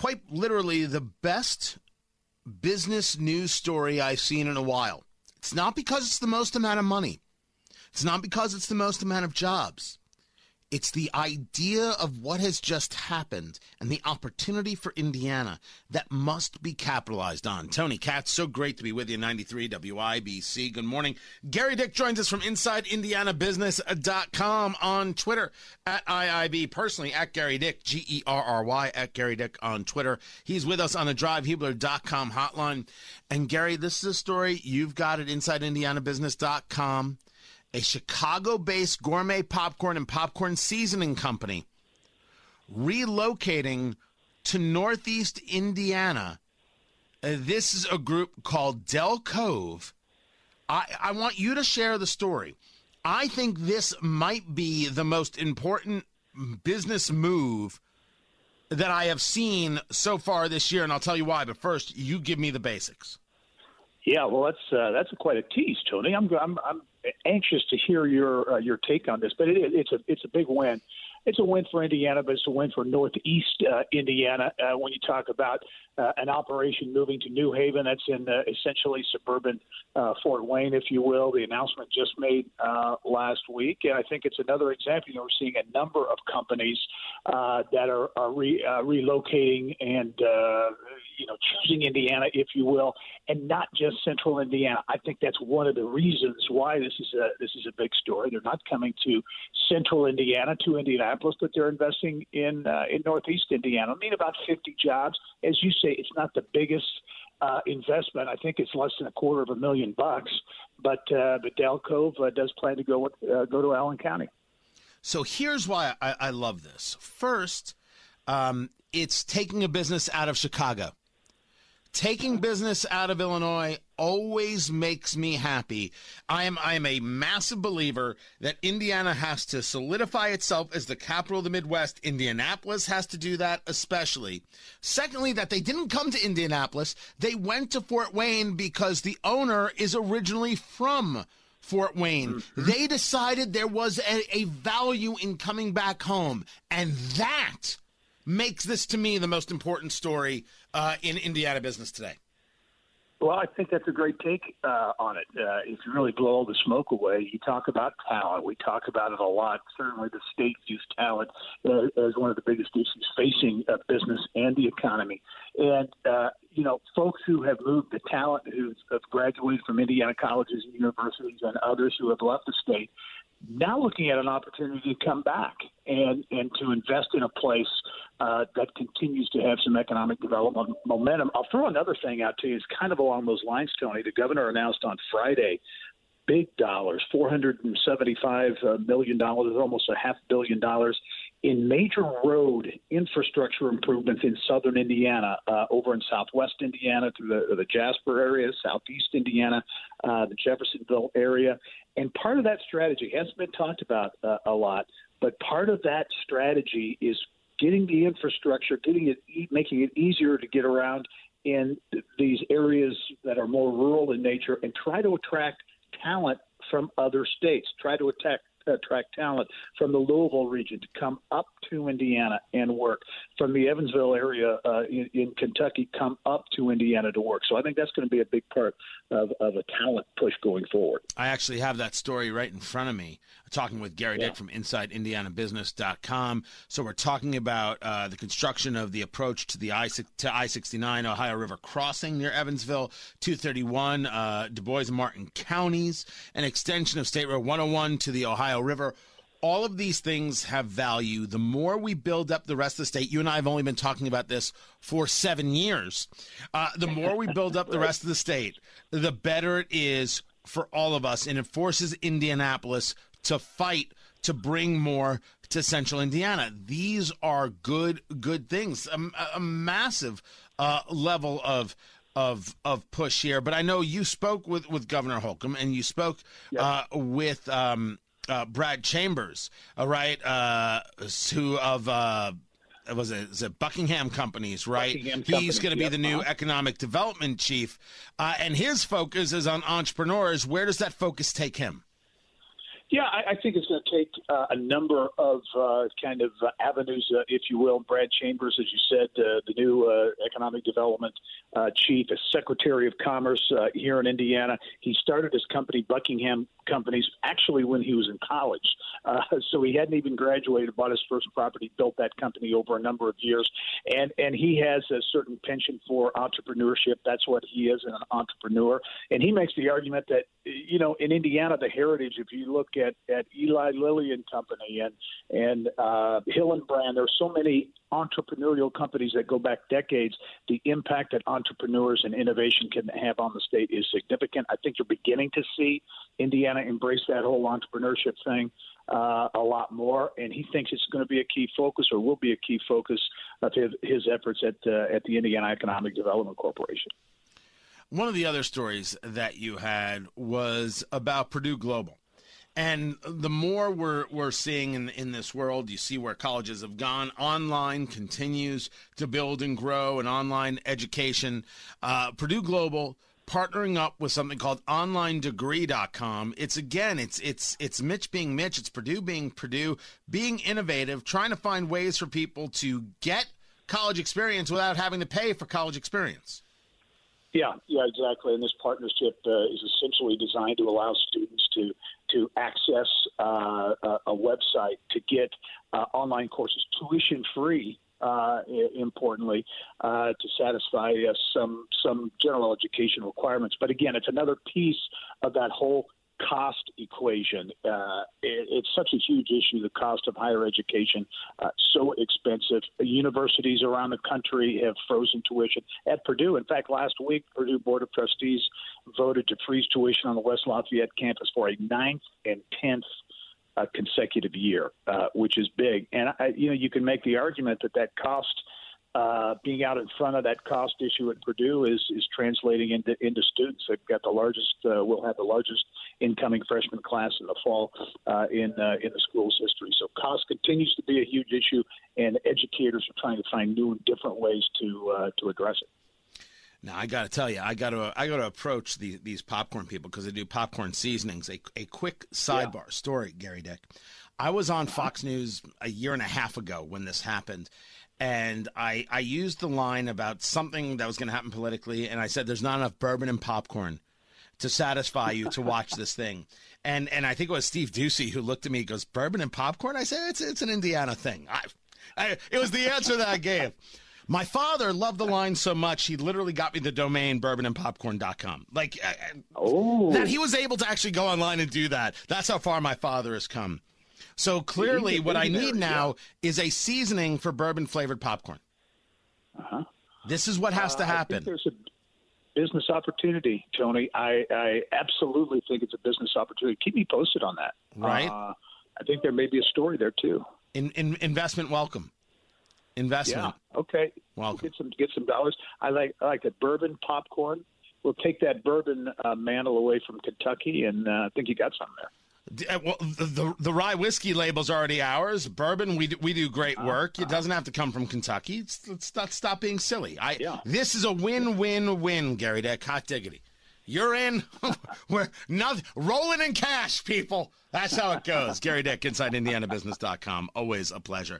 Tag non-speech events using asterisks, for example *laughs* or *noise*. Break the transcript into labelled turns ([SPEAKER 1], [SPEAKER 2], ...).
[SPEAKER 1] quite literally the best business news story I've seen in a while. It's not because it's the most amount of money. It's not because it's the most amount of jobs. It's the idea of what has just happened and the opportunity for Indiana that must be capitalized on. Tony Katz, so great to be with you, 93 WIBC. Good morning. Gerry Dick joins us from InsideIndianaBusiness.com on Twitter at IIB, personally at Gerry Dick, G E R R Y, at Gerry Dick on Twitter. He's with us on the DriveHubler.com hotline. And Gerry, this is a story you've got at InsideIndianaBusiness.com a Chicago based gourmet popcorn and popcorn seasoning company relocating to Northeast Indiana. Uh, this is a group called Del Cove. I, I want you to share the story. I think this might be the most important business move that I have seen so far this year, and I'll tell you why. But first, you give me the basics.
[SPEAKER 2] Yeah, well, that's uh, that's quite a tease, Tony. I'm I'm I'm anxious to hear your uh, your take on this, but it, it's a it's a big win. It's a win for Indiana, but it's a win for Northeast uh, Indiana. Uh, when you talk about uh, an operation moving to New Haven, that's in uh, essentially suburban uh, Fort Wayne, if you will. The announcement just made uh, last week, and I think it's another example. You know, we're seeing a number of companies uh, that are, are re, uh, relocating and uh, you know choosing Indiana, if you will, and not just Central Indiana. I think that's one of the reasons why this is a this is a big story. They're not coming to Central Indiana to Indianapolis, but they're investing in uh, in Northeast Indiana. I mean, about 50 jobs, as you say. It's not the biggest uh, investment. I think it's less than a quarter of a million bucks, but uh, but Del Cove uh, does plan to go uh, go to Allen County.
[SPEAKER 1] So here's why I, I love this. First, um, it's taking a business out of Chicago. Taking business out of Illinois always makes me happy. I am I am a massive believer that Indiana has to solidify itself as the capital of the Midwest. Indianapolis has to do that especially. Secondly, that they didn't come to Indianapolis, they went to Fort Wayne because the owner is originally from Fort Wayne. Mm-hmm. They decided there was a, a value in coming back home, and that makes this to me the most important story uh, in Indiana business today?
[SPEAKER 2] Well, I think that's a great take uh, on it. Uh, if you really blow all the smoke away, you talk about talent. We talk about it a lot. Certainly, the state views talent uh, as one of the biggest issues facing uh, business and the economy. And uh, you know, folks who have moved, the talent who have graduated from Indiana colleges and universities, and others who have left the state, now looking at an opportunity to come back and and to invest in a place uh, that continues to have some economic development momentum. I'll throw another thing out to you. It's kind of along those lines, Tony. The governor announced on Friday big dollars, $475 million, almost a half billion dollars in major road infrastructure improvements in southern Indiana, uh, over in southwest Indiana through the, the Jasper area, southeast Indiana, uh, the Jeffersonville area. And part of that strategy hasn't been talked about uh, a lot, but part of that strategy is getting the infrastructure, getting it, making it easier to get around in these areas that are more rural in nature, and try to attract talent from other states. Try to attack, attract talent from the Louisville region to come up to Indiana and work, from the Evansville area uh, in, in, Kentucky come up to Indiana to work. So I think that's going to be a big part of, of a talent push going forward.
[SPEAKER 1] I actually have that story right in front of me. talking with Gerry yeah. Dick from InsideIndianaBusiness.com. So we're talking about uh, the construction of the approach to the I to I sixty nine Ohio River crossing near Evansville, two thirty one uh, Dubois and Martin counties, an extension of State Road one hundred one to the Ohio River all of these things have value. The more we build up the rest of the state, you and I have only been talking about this for seven years. Uh, the more we build up the *laughs* rest of the state, the better it is for all of us. And it forces Indianapolis to fight to bring more to central Indiana. These are good, good things. A, a massive uh, level of of of push here. But I know you spoke with with Governor Holcomb and you spoke yep. uh, with um, uh, Brad Chambers, all right, uh, who of uh, was it, is it Buckingham Companies, right? Buckingham He's going to be yep. the new uh-huh. economic development chief, uh, and his focus is on entrepreneurs. Where does that focus take him?
[SPEAKER 2] Yeah, I, I think it's going to take uh, a number of uh, kind of uh, avenues, uh, if you will. Brad Chambers, as you said, uh, the new uh, economic development uh, chief, as Secretary of Commerce uh, here in Indiana. He started his company, Buckingham Companies, actually when he was in college. Uh, *laughs* so he hadn't even graduated, bought his first property, built that company over a number of years, and and he has a certain penchant for entrepreneurship. That's what he is, an entrepreneur. And he makes the argument that you know in Indiana, the heritage. If you look at at Eli Lilly and Company and and uh, Hillenbrand. There's so many entrepreneurial companies that go back decades. The impact that entrepreneurs and innovation can have on the state is significant. I think you're beginning to see Indiana embrace that whole entrepreneurship thing uh, a lot more, and he thinks it's going to be a key focus or will be a key focus of his, his efforts at uh, at the Indiana Economic Development Corporation.
[SPEAKER 1] One of the other stories that you had was about Purdue Global. And the more we're we're seeing in in this world, you see where colleges have gone. Online continues to build and grow, and online education. Uh, Purdue Global partnering up with something called onlinedegree.com. It's again, it's it's it's Mitch being Mitch, it's Purdue being Purdue, being innovative, trying to find ways for people to get college experience without having to pay for college experience.
[SPEAKER 2] Yeah, yeah, exactly. And this partnership uh, is essentially designed to allow students to to access uh, a, a, website to get uh, online courses tuition free. Uh, importantly, uh, to satisfy uh, some some general education requirements, but again, it's another piece of that whole cost equation. Uh, it, it's such a huge issue. The cost of higher education uh, so expensive. Universities around the country have frozen tuition. At Purdue, in fact, last week, Purdue Board of Trustees voted to freeze tuition on the West Lafayette campus for a ninth and tenth consecutive year, uh, which is big. And I, you know, you can make the argument that that cost uh, being out in front of that cost issue at Purdue is is translating into into students. They've got the largest, uh, will have the largest incoming freshman class in the fall uh, in uh, in the school's history. So cost continues to be a huge issue, and educators are trying to find new and different ways to uh, to address it.
[SPEAKER 1] Now I got to tell you, I got to I got to approach the, these popcorn people because they do popcorn seasonings. A a quick sidebar yeah. story, Gerry Dick. I was on Fox News a year and a half ago when this happened, and I I used the line about something that was going to happen politically, and I said there's not enough bourbon and popcorn to satisfy you to watch this thing. And and I think it was Steve Doocy who looked at me, goes bourbon and popcorn. I said it's it's an Indiana thing. I, I, it was the answer that I gave. My father loved the line so much he literally got me the domain bourbonandpopcorn.com. Like oh. that he was able to actually go online and do that. That's how far my father has come. So clearly, what I need now is a seasoning for bourbon flavored popcorn. Uh-huh. This is what has uh, to happen.
[SPEAKER 2] there's a business opportunity, Tony. I, I absolutely think it's a business opportunity. Keep me posted on that.
[SPEAKER 1] Right. Uh,
[SPEAKER 2] I think there may be a story there too.
[SPEAKER 1] In, in investment, welcome. Investment.
[SPEAKER 2] Yeah. Okay.
[SPEAKER 1] Welcome.
[SPEAKER 2] Get some get some dollars. I like I like the bourbon popcorn. We'll take that bourbon uh, mantle away from Kentucky, and uh, I think you got some there.
[SPEAKER 1] Uh, well, the, the, the rye whiskey label's already ours. Bourbon, we do, we do great uh, work. It doesn't have to come from Kentucky. let's not stop being silly. I yeah. this is a win win win, Gerry. That hot diggity. You're in. *laughs* We're not rolling in cash, people. That's how it goes. Gerry Dick, InsideIndianaBusiness.com. Always a pleasure.